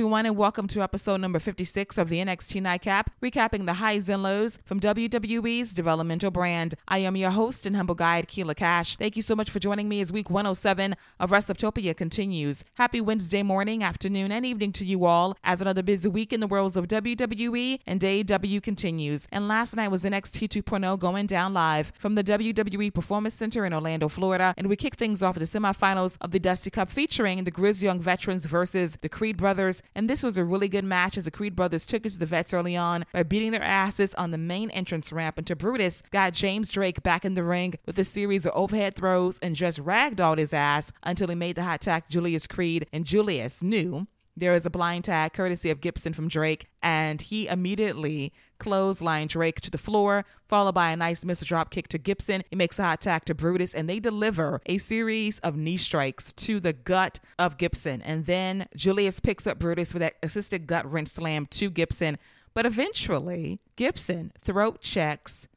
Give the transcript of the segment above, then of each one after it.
Everyone, and welcome to episode number 56 of the NXT Nightcap, recapping the highs and lows from WWE's developmental brand. I am your host and humble guide, Keila Cash. Thank you so much for joining me as week 107 of WrestleTopia continues. Happy Wednesday morning, afternoon, and evening to you all as another busy week in the worlds of WWE and AEW continues. And last night was NXT 2.0 going down live from the WWE Performance Center in Orlando, Florida, and we kick things off with the semifinals of the Dusty Cup featuring the Grizzled Young Veterans versus the Creed brothers, and this was a really good match as the Creed brothers took it to the vets early on by beating their asses on the main entrance ramp until Brutus got James Drake back in the ring with a series of overhead throws and just ragdolled his ass until he made the hot tag Julius Creed, and Julius knew there was a blind tag courtesy of Gibson from Drake, and he immediately clothesline Drake to the floor, followed by a nice missile drop kick to Gibson. He makes a hot attack to Brutus, and they deliver a series of knee strikes to the gut of Gibson. And then Julius picks up Brutus with that assisted gut wrench slam to Gibson. But eventually, Gibson throat checks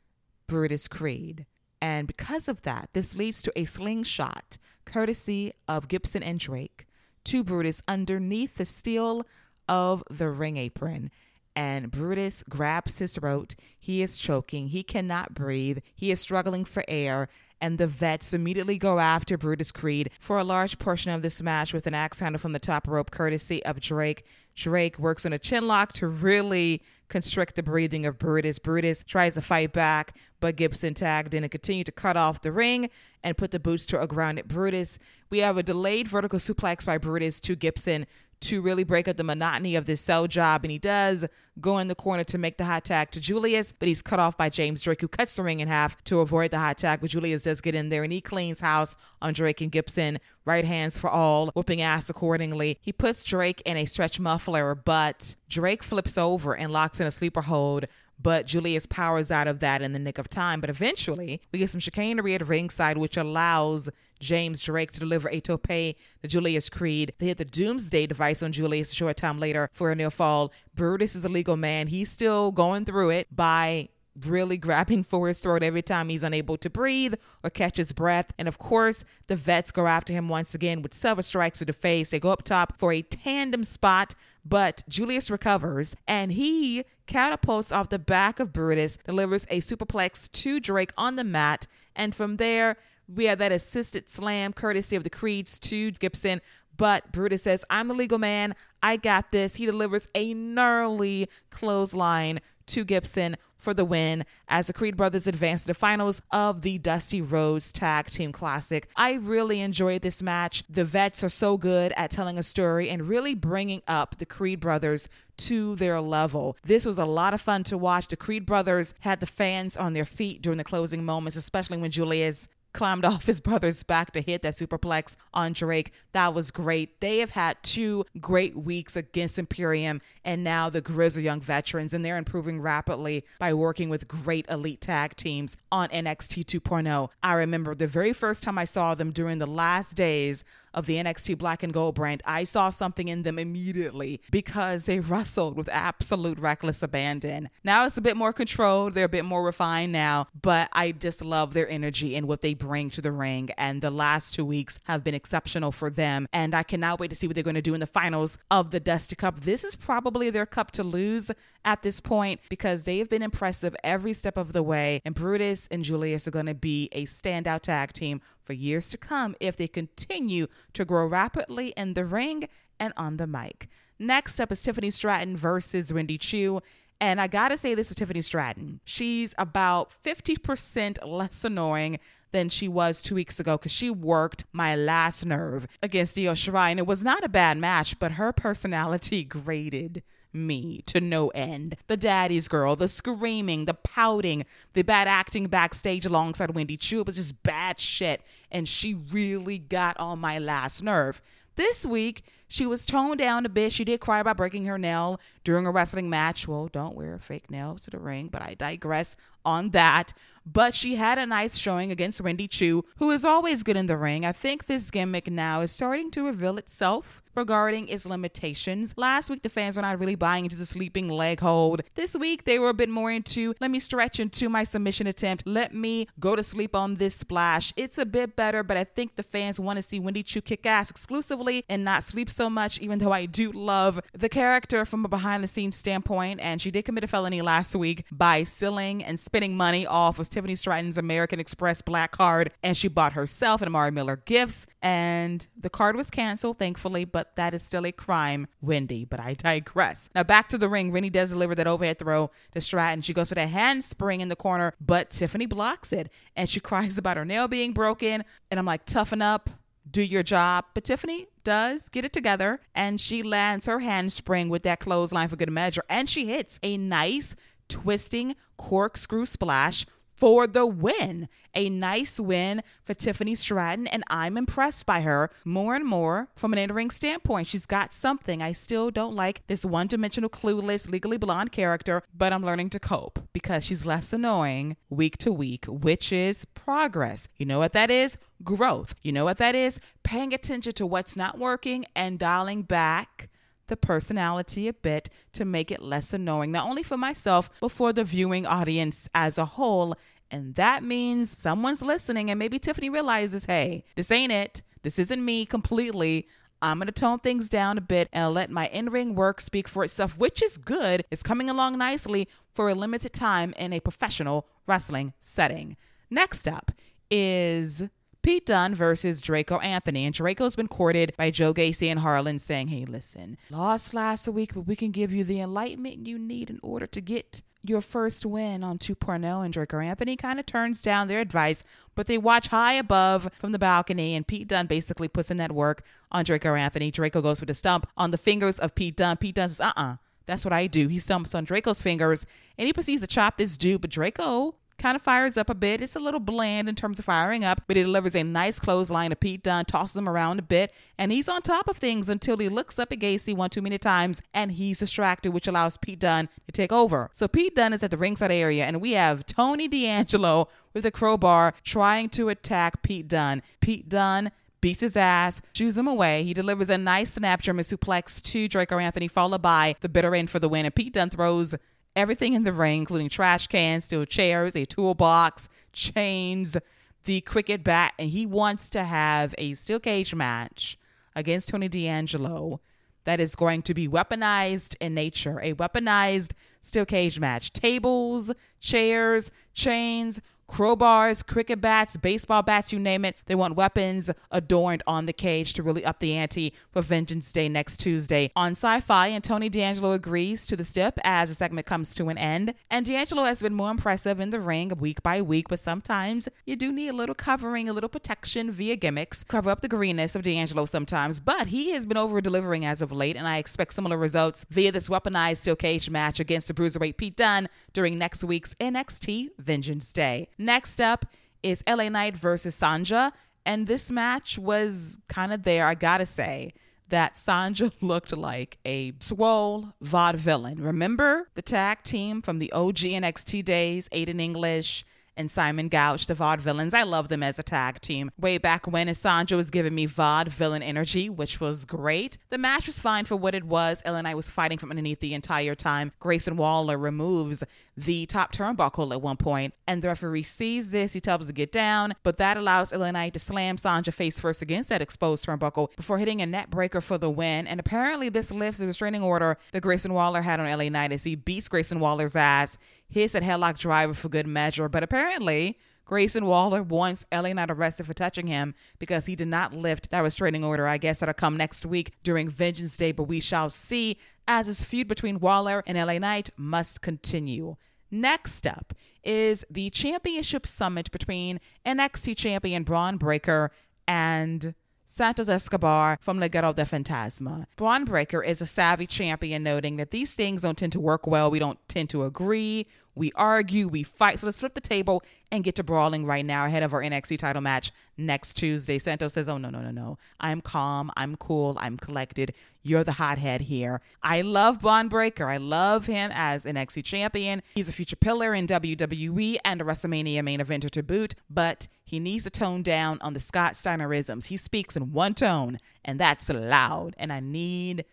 Brutus Creed. And because of that, this leads to a slingshot courtesy of Gibson and Drake to Brutus underneath the steel of the ring apron and Brutus grabs his throat. He is choking. He cannot breathe. He is struggling for air. And the vets immediately go after Brutus Creed for a large portion of this match with an axe handle from the top rope, courtesy of Drake. Drake works on a chin lock to really constrict the breathing of Brutus. Brutus tries to fight back, but Gibson tagged in and continued to cut off the ring and put the boots to a grounded Brutus. We have a delayed vertical suplex by Brutus to Gibson to really break up the monotony of this sell job. And he does go in the corner to make the hot tag to Julius, but he's cut off by James Drake, who cuts the ring in half to avoid the hot tag. But Julius does get in there and he cleans house on Drake and Gibson. Right hands for all, whooping ass accordingly. He puts Drake in a stretch muffler, but Drake flips over and locks in a sleeper hold but Julius powers out of that in the nick of time. But eventually, we get some chicanery at ringside, which allows James Drake to deliver a tope to Julius Creed. They hit the doomsday device on Julius a short time later for a near fall. Brutus is a legal man. He's still going through it by really grabbing for his throat every time he's unable to breathe or catch his breath. And of course, the vets go after him once again with several strikes to the face. They go up top for a tandem spot, but Julius recovers and he catapults off the back of Brutus, delivers a superplex to Drake on the mat, and from there, we have that assisted slam courtesy of the Creeds to Gibson. But Brutus says, I'm the legal man. I got this. He delivers a gnarly clothesline to Gibson for the win as the Creed brothers advance to the finals of the Dusty Rhodes Tag Team Classic. I really enjoyed this match. The vets are so good at telling a story and really bringing up the Creed brothers to their level. This was a lot of fun to watch. The Creed brothers had the fans on their feet during the closing moments, especially when Julius climbed off his brother's back to hit that superplex on Drake. That was great. They have had two great weeks against Imperium and now the Grizzled Young veterans, and they're improving rapidly by working with great elite tag teams on NXT 2.0. I remember the very first time I saw them during the last days of the NXT Black and Gold brand, I saw something in them immediately because they wrestled with absolute reckless abandon. Now it's a bit more controlled, they're a bit more refined now, but I just love their energy and what they bring to the ring. And the last two weeks have been exceptional for them. And I cannot wait to see what they're going to do in the finals of the Dusty Cup. This is probably their cup to lose at this point because they have been impressive every step of the way. And Brutus and Julius are going to be a standout tag team for years to come if they continue to grow rapidly in the ring and on the mic. Next up is Tiffany Stratton versus Wendy Choo. And I gotta say this with Tiffany Stratton. She's about 50% less annoying than she was two weeks ago because she worked my last nerve against Io Shirai. And it was not a bad match, but her personality grated me to no end. The daddy's girl, the screaming, the pouting, the bad acting backstage alongside Wendy Choo. It was just bad shit. And she really got on my last nerve. This week, she was toned down a bit. She did cry about breaking her nail during a wrestling match. Well, don't wear fake nails to the ring, but I digress on that. But she had a nice showing against Wendy Choo, who is always good in the ring. I think this gimmick now is starting to reveal itself regarding its limitations. Last week, the fans were not really buying into the sleeping leg hold. This week, they were a bit more into let me stretch into my submission attempt. Let me go to sleep on this splash. It's a bit better, but I think the fans want to see Wendy Choo kick ass exclusively and not sleep so much, even though I do love the character from a behind the scenes standpoint. And she did commit a felony last week by stealing and spending money off of Tiffany Stratton's American Express Black Card. And she bought herself and Amari Miller gifts. And the card was canceled, thankfully, but that is still a crime, Wendy. But I digress. Now back to the ring. Rennie does deliver that overhead throw to Stratton. She goes for the handspring in the corner, but Tiffany blocks it. And she cries about her nail being broken. And I'm like, toughen up do your job. But Tiffany does get it together and she lands her handspring with that clothesline for good measure. And she hits a nice twisting corkscrew splash for the win. A nice win for Tiffany Stratton, and I'm impressed by her more and more from an in ring standpoint. She's got something. I still don't like this one dimensional, clueless, legally blonde character, but I'm learning to cope because she's less annoying week to week, which is progress. You know what that is? Growth. You know what that is? Paying attention to what's not working and dialing back the personality a bit to make it less annoying, not only for myself, but for the viewing audience as a whole. And that means someone's listening, and maybe Tiffany realizes, hey, this ain't it. This isn't me completely. I'm going to tone things down a bit and let my in ring work speak for itself, which is good. It's coming along nicely for a limited time in a professional wrestling setting. Next up is Pete Dunne versus Draco Anthony. And Draco's been courted by Joe Gacy and Harland saying, hey, listen, lost last week, but we can give you the enlightenment you need in order to get your first win on 2.0 and Draco Anthony kind of turns down their advice, but they watch high above from the balcony and Pete Dunne basically puts in that work on Draco Anthony. Draco goes with a stump on the fingers of Pete Dunne. Pete Dunne says, uh-uh, that's what I do. He stumps on Draco's fingers and he proceeds to chop this dude, but Draco kind of fires up a bit. It's a little bland in terms of firing up, but he delivers a nice clothesline to Pete Dunne, tosses him around a bit, and he's on top of things until he looks up at Gacy one too many times and he's distracted, which allows Pete Dunne to take over. So Pete Dunne is at the ringside area, and we have Tony D'Angelo with a crowbar trying to attack Pete Dunne. Pete Dunne beats his ass, shoos him away. He delivers a nice snap German suplex to Draco Anthony, followed by the bitter end for the win. And Pete Dunne throws everything in the ring, including trash cans, steel chairs, a toolbox, chains, the cricket bat, and he wants to have a steel cage match against Tony D'Angelo that is going to be weaponized in nature, a weaponized steel cage match. Tables, chairs, chains, crowbars, cricket bats, baseball bats, you name it. They want weapons adorned on the cage to really up the ante for Vengeance Day next Tuesday on Syfy. And Tony D'Angelo agrees to the stip as the segment comes to an end. And D'Angelo has been more impressive in the ring week by week, but sometimes you do need a little covering, a little protection via gimmicks, cover up the greenness of D'Angelo sometimes. But he has been over delivering as of late, and I expect similar results via this weaponized steel cage match against the Bruiserweight Pete Dunne during next week's NXT Vengeance Day. Next up is LA Knight versus Sanga. And this match was kind of there, I gotta say, that Sanga looked like a swole vaudevillain. Remember the tag team from the OG NXT days, Aiden English and Simon Gotch, the vaudevillains. I love them as a tag team. Way back when Asanja was giving me vaudevillain energy, which was great. The match was fine for what it was. LA Knight was fighting from underneath the entire time. Grayson Waller removes the top turnbuckle at one point, and the referee sees this. He tells him to get down, but that allows Knight to slam Sanga face first against that exposed turnbuckle before hitting a neckbreaker for the win. And apparently, this lifts the restraining order that Grayson Waller had on LA Knight as he beats Grayson Waller's ass hits that headlock driver for good measure. But apparently, Grayson Waller wants LA Knight arrested for touching him because he did not lift that restraining order. I guess that'll come next week during Vengeance Day, but we shall see as this feud between Waller and LA Knight must continue. Next up is the championship summit between NXT champion Bron Breakker and Santos Escobar from Legado del Fantasma. Bron Breakker is a savvy champion, noting that these things don't tend to work well. We don't tend to agree we argue, we fight. So let's flip the table and get to brawling right now ahead of our NXT title match next Tuesday. Santos says, Oh, no, no, no, no. I'm calm. I'm cool. I'm collected. You're the hothead here. I love Bron Breakker. I love him as an NXT champion. He's a future pillar in WWE and a WrestleMania main eventer to boot, but he needs to tone down on the Scott Steinerisms. He speaks in one tone, and that's loud. And I need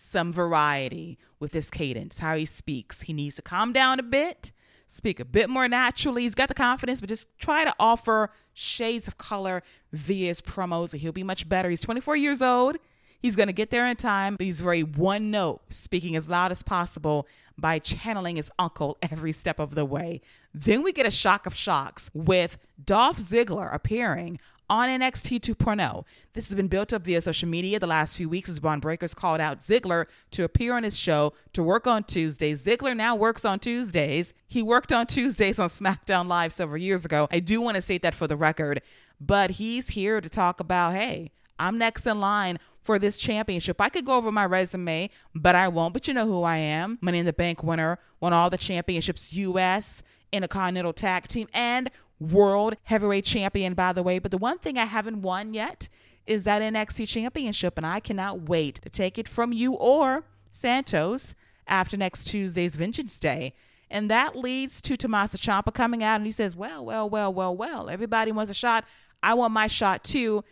some variety with his cadence, how he speaks. He needs to calm down a bit, speak a bit more naturally. He's got the confidence, but just try to offer shades of color via his promos, and he'll be much better. He's 24 years old. He's going to get there in time, he's very one note, speaking as loud as possible by channeling his uncle every step of the way. Then we get a shock of shocks with Dolph Ziggler appearing on NXT 2.0. This has been built up via social media the last few weeks as Bron Breakker's called out Ziggler to appear on his show to work on Tuesdays. Ziggler now works on Tuesdays. He worked on Tuesdays on SmackDown Live several years ago. I do want to state that for the record, but he's here to talk about hey, I'm next in line for this championship. I could go over my resume, but I won't. But you know who I am Money in the Bank winner, won all the championships, U.S. Intercontinental Tag Team, and World Heavyweight Champion, by the way. But the one thing I haven't won yet is that NXT Championship, and I cannot wait to take it from you or Santos after next Tuesday's Vengeance Day. And that leads to Tommaso Ciampa coming out and he says, Well, well, well, well, well, everybody wants a shot. I want my shot too.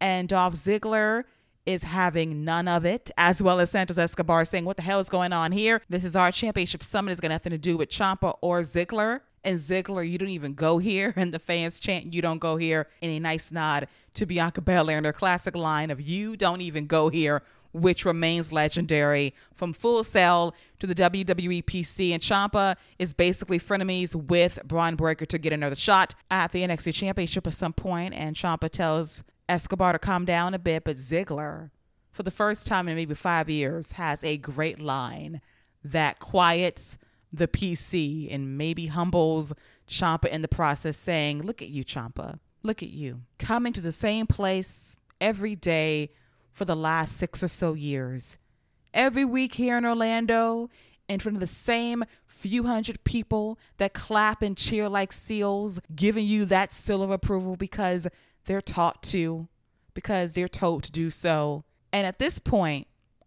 And Dolph Ziggler is having none of it, as well as Santos Escobar saying, What the hell is going on here? This is our championship summit. It's got nothing to do with Ciampa or Ziggler. And Ziggler, you don't even go here. And the fans chant, You don't go here, in a nice nod to Bianca Belair and her classic line of, You don't even go here, which remains legendary from Full Sail to the WWE PC. And Ciampa is basically frenemies with Bron Breakker to get another shot at the NXT Championship at some point. And Ciampa tells Escobar to calm down a bit, but Ziggler, for the first time in maybe five years, has a great line that quiets the PC and maybe humbles Ciampa in the process, saying, Look at you, Ciampa. Look at you. Coming to the same place every day for the last six or so years. Every week here in Orlando, in front of the same few hundred people that clap and cheer like seals, giving you that seal of approval because they're taught to, because they're told to do so. And at this point,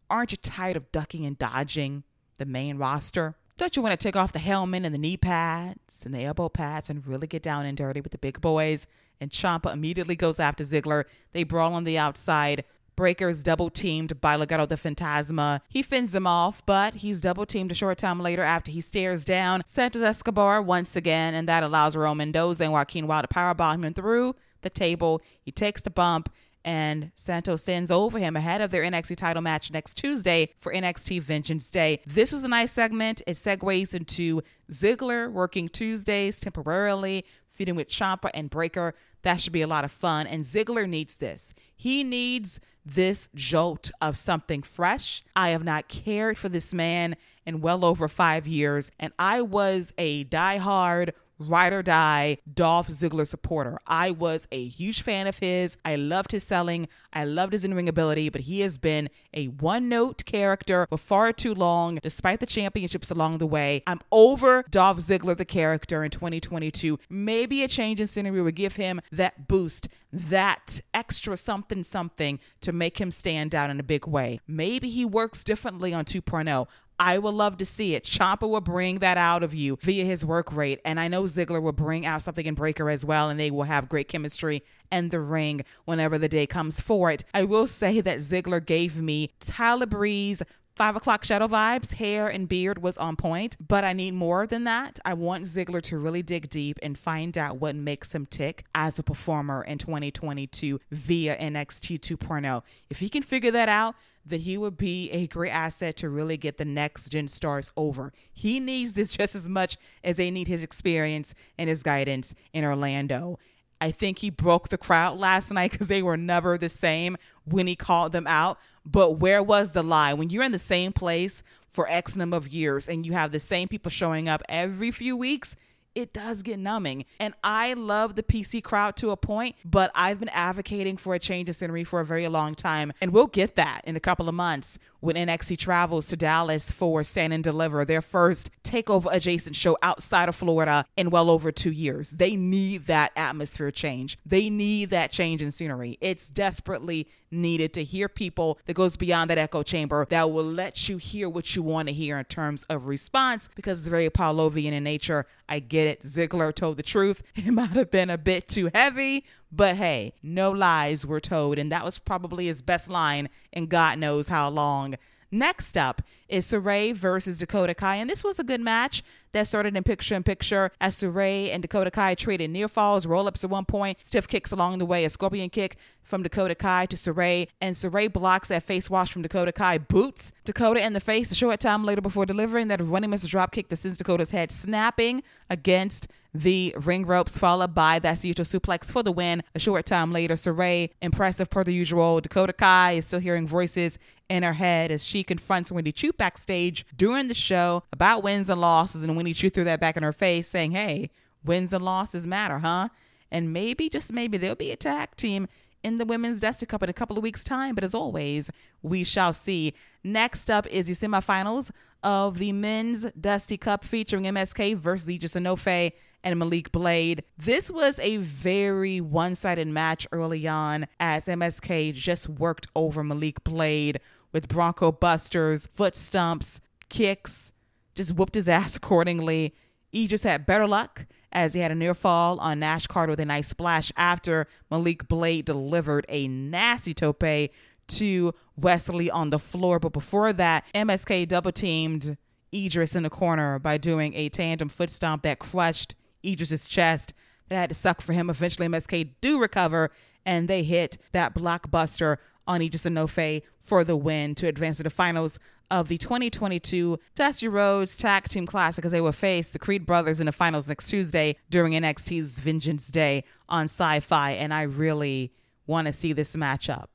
aren't you tired of ducking and dodging the main roster? Don't you want to take off the helmet and the knee pads and the elbow pads and really get down and dirty with the big boys? And Ciampa immediately goes after Ziggler. They brawl on the outside. Breakker's double teamed by Legado del Fantasma. He fends him off, but he's double teamed a short time later after he stares down Santos Escobar once again, and that allows Roman Mendoza and Joaquin Wilde to powerbomb him through the table. He takes the bump, and Santos stands over him ahead of their NXT title match next Tuesday for NXT Vengeance Day. This was a nice segment. It segues into Ziggler working Tuesdays temporarily, feuding with Ciampa and Breakker. That should be a lot of fun. And Ziggler needs this. He needs this jolt of something fresh. I have not cared for this man in well over five years, and I was a diehard ride or die Dolph Ziggler supporter. I was a huge fan of his. I loved his selling. I loved his in ring ability, but he has been a one note character for far too long, despite the championships along the way. I'm over Dolph Ziggler, the character, in 2022. Maybe a change in scenery would give him that boost, that extra something something to make him stand out in a big way. Maybe he works differently on 2.0. I would love to see it. Ciampa will bring that out of you via his work rate. And I know Ziggler will bring out something in Breakker as well, and they will have great chemistry in the ring whenever the day comes for it. I will say that Ziggler gave me Tyler Breeze Five o'clock shadow vibes, hair and beard was on point, but I need more than that. I want Ziggler to really dig deep and find out what makes him tick as a performer in 2022 via NXT 2.0. If he can figure that out, then he would be a great asset to really get the next gen stars over. He needs this just as much as they need his experience and his guidance in Orlando. I think he broke the crowd last night because they were never the same when he called them out. But where was the lie? When you're in the same place for X number of years and you have the same people showing up every few weeks, it does get numbing. And I love the PC crowd to a point, but I've been advocating for a change of scenery for a very long time. And we'll get that in a couple of months when NXT travels to Dallas for Stand and Deliver, their first takeover adjacent show outside of Florida in well over two years. They need that atmosphere change. They need that change in scenery. It's desperately needed to hear people that goes beyond that echo chamber that will let you hear what you want to hear in terms of response because it's very Pavlovian in nature. I get it. Ziggler told the truth. It might have been a bit too heavy, but hey, no lies were told. And that was probably his best line in God knows how long. Next up is Sarray versus Dakota Kai, and this was a good match that started in picture in picture as Sarray and Dakota Kai traded near falls, roll ups at one point, stiff kicks along the way, a scorpion kick from Dakota Kai to Sarray, and Sarray blocks that face wash from Dakota Kai, boots Dakota in the face a short time later before delivering that running missile drop kick that sends Dakota's head snapping against the ring ropes, followed by that Seattle suplex for the win. A short time later, Sarray, impressive per the usual. Dakota Kai is still hearing voices in her head as she confronts Wendy Choo backstage during the show about wins and losses. And Wendy Choo threw that back in her face, saying, Hey, wins and losses matter, huh? And maybe, just maybe, there'll be a tag team in the Women's Dusty Cup in a couple of weeks' time. But as always, we shall see. Next up is the semifinals of the Men's Dusty Cup featuring MSK versus Edris Enofe and Malik Blade. This was a very one sided match early on as MSK just worked over Malik Blade with Bronco Busters, foot stumps, kicks, just whooped his ass accordingly. Just had better luck as he had a near fall on Nash Carter with a nice splash after Malik Blade delivered a nasty tope to Wesley on the floor. But before that, MSK double teamed Edris in the corner by doing a tandem foot stomp that crushed Edris's chest. That had to suck for him. Eventually, MSK do recover and they hit that blockbuster on Edris Enofe for the win to advance to the finals of the 2022 Dusty Rhodes Tag Team Classic as they will face the Creed brothers in the finals next Tuesday during NXT's Vengeance Day on Syfy. And I really want to see this matchup.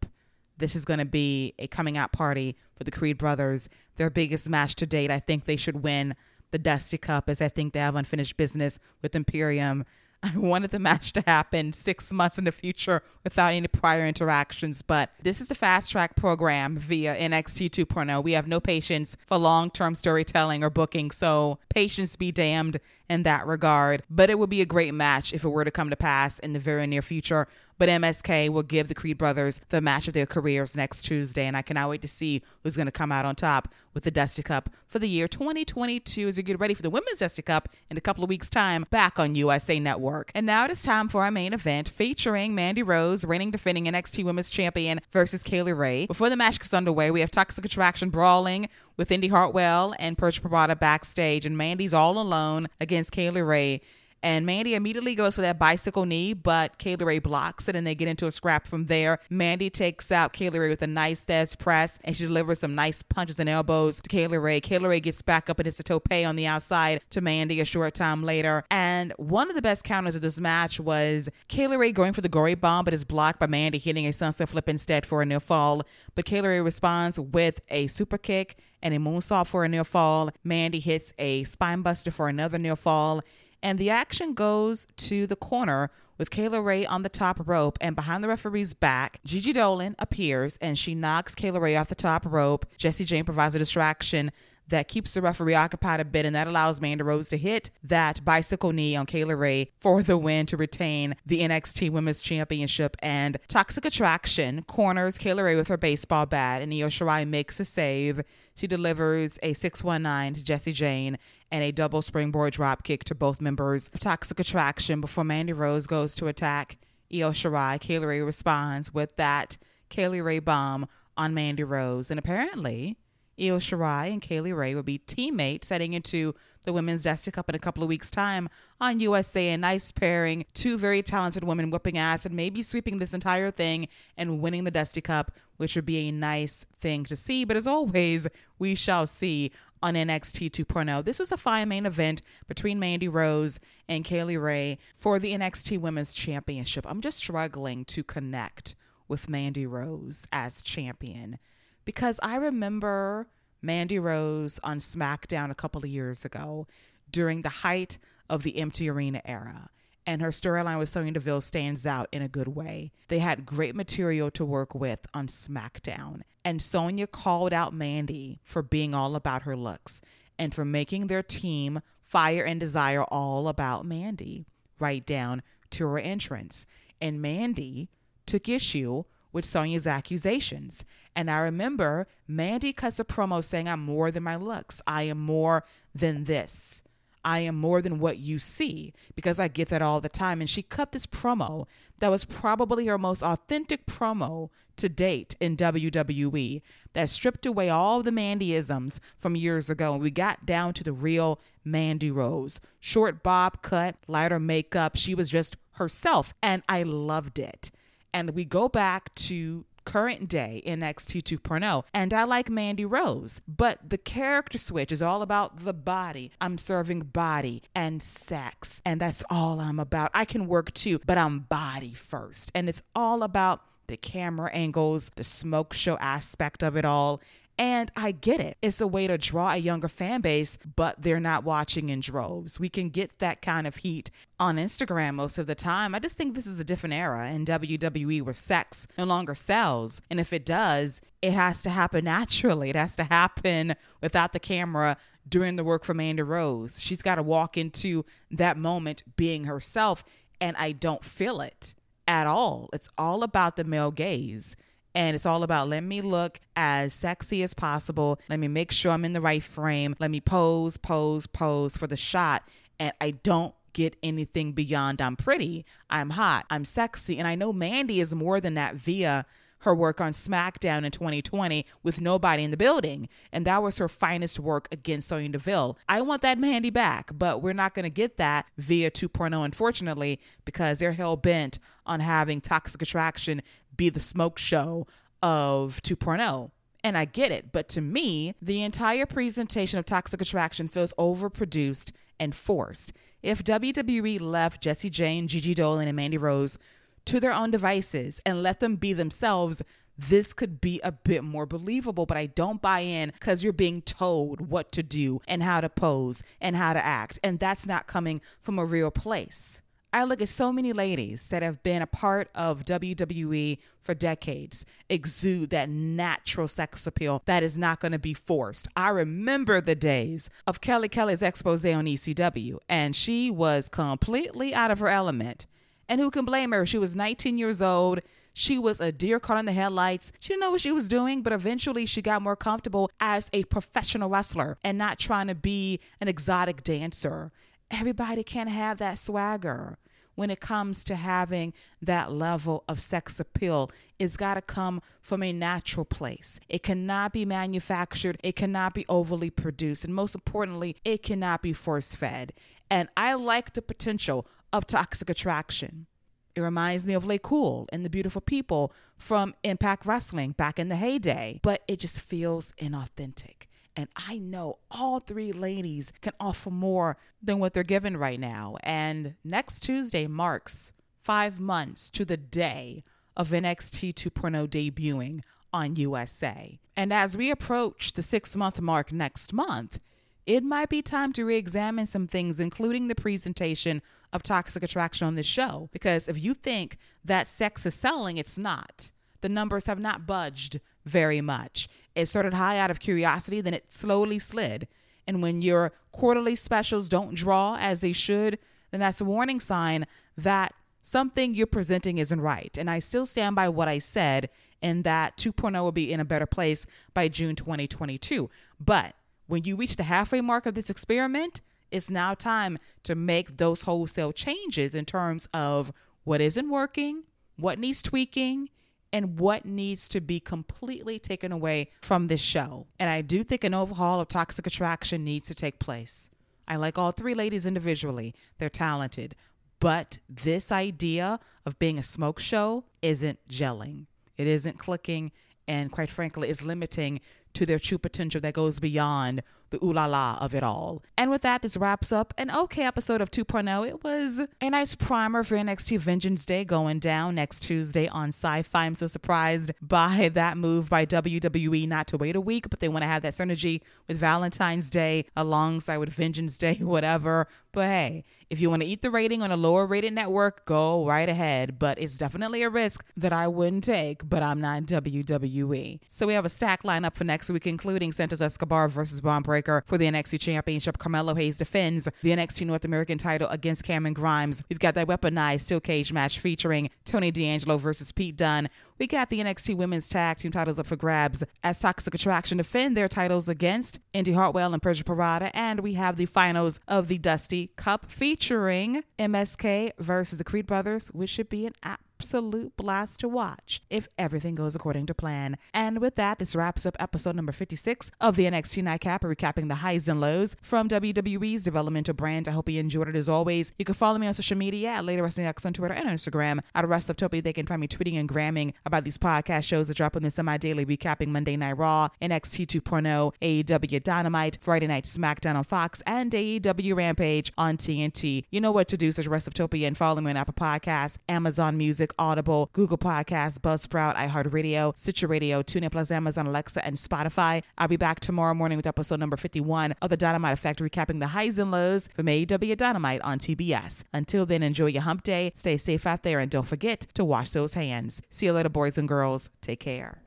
This is going to be a coming out party for the Creed brothers, their biggest match to date. I think they should win the Dusty Cup as I think they have unfinished business with Imperium I wanted the match to happen six months in the future without any prior interactions, but this is the fast track program via NXT 2.0. We have no patience for long term storytelling or booking, so patience be damned in that regard. But it would be a great match if it were to come to pass in the very near future. But MSK will give the Creed brothers the match of their careers next Tuesday, and I cannot wait to see who's going to come out on top with the Dusty Cup for the year 2022 as we get ready for the Women's Dusty Cup in a couple of weeks' time back on USA Network. And now it is time for our main event featuring Mandy Rose, reigning defending NXT Women's Champion, versus Kay Lee Ray. Before the match gets underway, we have Toxic Attraction brawling with Indi Hartwell and Persia Pirotta backstage, and Mandy's all alone against Kay Lee Ray. And Mandy immediately goes for that bicycle knee, but Kay Lee Ray blocks it and they get into a scrap from there. Mandy takes out Kay Lee Ray with a nice Thesz press and she delivers some nice punches and elbows to Kay Lee Ray. Kay Lee Ray gets back up and hits a tope on the outside to Mandy a short time later. And one of the best counters of this match was Kay Lee Ray going for the gory bomb, but is blocked by Mandy hitting a sunset flip instead for a near fall. But Kay Lee Ray responds with a super kick and a moonsault for a near fall. Mandy hits a spinebuster for another near fall. And the action goes to the corner with Kay Lee Ray on the top rope, and behind the referee's back, Gigi Dolan appears and she knocks Kay Lee Ray off the top rope. Jessie Jane provides a distraction that keeps the referee occupied a bit, and that allows Mandy Rose to hit that bicycle knee on Kay Lee Ray for the win to retain the NXT Women's Championship. And Toxic Attraction corners Kay Lee Ray with her baseball bat, and Io Shirai makes a save. She delivers a 619 to Jessie Jane and a double springboard drop kick to both members of Toxic Attraction before Mandy Rose goes to attack Io Shirai. Kay Lee Ray responds with that Kay Lee Ray bomb on Mandy Rose. And apparently, Io Shirai and Kay Lee Ray will be teammates heading into the Women's Dusty Cup in a couple of weeks' time on USA. A nice pairing, two very talented women whooping ass and maybe sweeping this entire thing and winning the Dusty Cup, which would be a nice thing to see. But as always, we shall see on NXT 2.0. This was a fine main event between Mandy Rose and Kay Lee Ray for the NXT Women's Championship. I'm just struggling to connect with Mandy Rose as champion because I remember Mandy Rose on SmackDown a couple of years ago during the height of the empty arena era. And her storyline with Sonya Deville stands out in a good way. They had great material to work with on SmackDown. And Sonya called out Mandy for being all about her looks and for making their team Fire and Desire all about Mandy, right down to her entrance. And Mandy took issue with Sonya's accusations. And I remember Mandy cuts a promo saying, I'm more than my looks. I am more than this. I am more than what you see because I get that all the time. And she cut this promo that was probably her most authentic promo to date in WWE that stripped away all the Mandyisms from years ago. And we got down to the real Mandy Rose. Short bob cut, lighter makeup. She was just herself. And I loved it. And we go back to current day NXT 2.0. And I like Mandy Rose, but the character switch is all about the body. I'm serving body and sex, and that's all I'm about. I can work too, but I'm body first. And it's all about the camera angles, the smoke show aspect of it all. And I get it. It's a way to draw a younger fan base, but they're not watching in droves. We can get that kind of heat on Instagram most of the time. I just think this is a different era in WWE where sex no longer sells. And if it does, it has to happen naturally. It has to happen without the camera doing the work for Amanda Rose. She's got to walk into that moment being herself. And I don't feel it at all. It's all about the male gaze. And it's all about let me look as sexy as possible. Let me make sure I'm in the right frame. Let me pose, pose, pose for the shot. And I don't get anything beyond I'm pretty, I'm hot, I'm sexy. And I know Mandy is more than that via her work on SmackDown in 2020 with nobody in the building. And that was her finest work against Sonya Deville. I want that Mandy back, but we're not going to get that via 2.0, unfortunately, because they're hell bent on having Toxic Attraction be the smoke show of 2.0. And I get it, but to me, the entire presentation of Toxic Attraction feels overproduced and forced. If WWE left Jessie Jane, Gigi Dolan, and Mandy Rose to their own devices and let them be themselves, this could be a bit more believable, but I don't buy in because you're being told what to do and how to pose and how to act. And that's not coming from a real place. I look at so many ladies that have been a part of WWE for decades exude that natural sex appeal that is not going to be forced. I remember the days of Kelly Kelly's expose on ECW, and she was completely out of her element. And who can blame her? She was 19 years old. She was a deer caught in the headlights. She didn't know what she was doing, but eventually she got more comfortable as a professional wrestler and not trying to be an exotic dancer. Everybody can't have that swagger when it comes to having that level of sex appeal. It's got to come from a natural place. It cannot be manufactured, it cannot be overly produced, and most importantly, it cannot be force fed. And I like the potential of toxic attraction. It reminds me of LayCool and the beautiful people from Impact Wrestling back in the heyday, but it just feels inauthentic. And I know all three ladies can offer more than what they're given right now. And next Tuesday marks five months to the day of NXT 2.0 debuting on USA. And as we approach the six month mark next month, it might be time to re examine some things, including the presentation of toxic attraction on this show. Because if you think that sex is selling, it's not. The numbers have not budged very much. It started high out of curiosity, then it slowly slid. And when your quarterly specials don't draw as they should, then that's a warning sign that something you're presenting isn't right. And I still stand by what I said in that 2.0 will be in a better place by June 2022. But when you reach the halfway mark of this experiment, it's now time to make those wholesale changes in terms of what isn't working, what needs tweaking, and what needs to be completely taken away from this show. And I do think an overhaul of Toxic Attraction needs to take place. I like all three ladies individually, they're talented. But this idea of being a smoke show isn't gelling. It isn't clicking, and quite frankly, is limiting to their true potential that goes beyond the ooh la la of it all. And with that, this wraps up an okay episode of 2.0. It was a nice primer for NXT Vengeance Day going down next Tuesday on Syfy. I'm so surprised by that move by WWE not to wait a week, but they want to have that synergy with Valentine's Day alongside with Vengeance Day, whatever. But hey, if you want to eat the rating on a lower rated network, go right ahead. But it's definitely a risk that I wouldn't take, but I'm not WWE. So we have a stack lineup for next week, including Santos Escobar versus Bron For the NXT Championship. Carmelo Hayes defends the NXT North American title against Cameron Grimes. We've got that weaponized steel cage match featuring Tony D'Angelo versus Pete Dunne. We got the NXT Women's Tag Team titles up for grabs as Toxic Attraction defend their titles against Indi Hartwell and Persia Pirotta. And we have the finals of the Dusty Cup featuring MSK versus the Creed Brothers, which should be an absolute blast to watch if everything goes according to plan. And with that, this wraps up episode number 56 of the NXT Nightcap, recapping the highs and lows from WWE's developmental brand. I hope you enjoyed it as always. You can follow me on social media at Lady Wrestling X on Twitter and Instagram. At WrestleTopia, they can find me tweeting and gramming about these podcast shows that drop on the semi-daily recapping Monday Night Raw, NXT 2.0, AEW Dynamite, Friday Night SmackDown on Fox, and AEW Rampage on TNT. You know what to do. WrestleTopia and follow me on Apple Podcasts, Amazon Audible, Google Podcasts, Buzzsprout, iHeartRadio, Stitcher Radio, TuneIn Plus, Amazon Alexa, and Spotify. I'll be back tomorrow morning with episode number 51 of the Dynamite Effect, recapping the highs and lows from AEW Dynamite on TBS. Until then, enjoy your hump day, stay safe out there, and don't forget to wash those hands. See you later, boys and girls. Take care.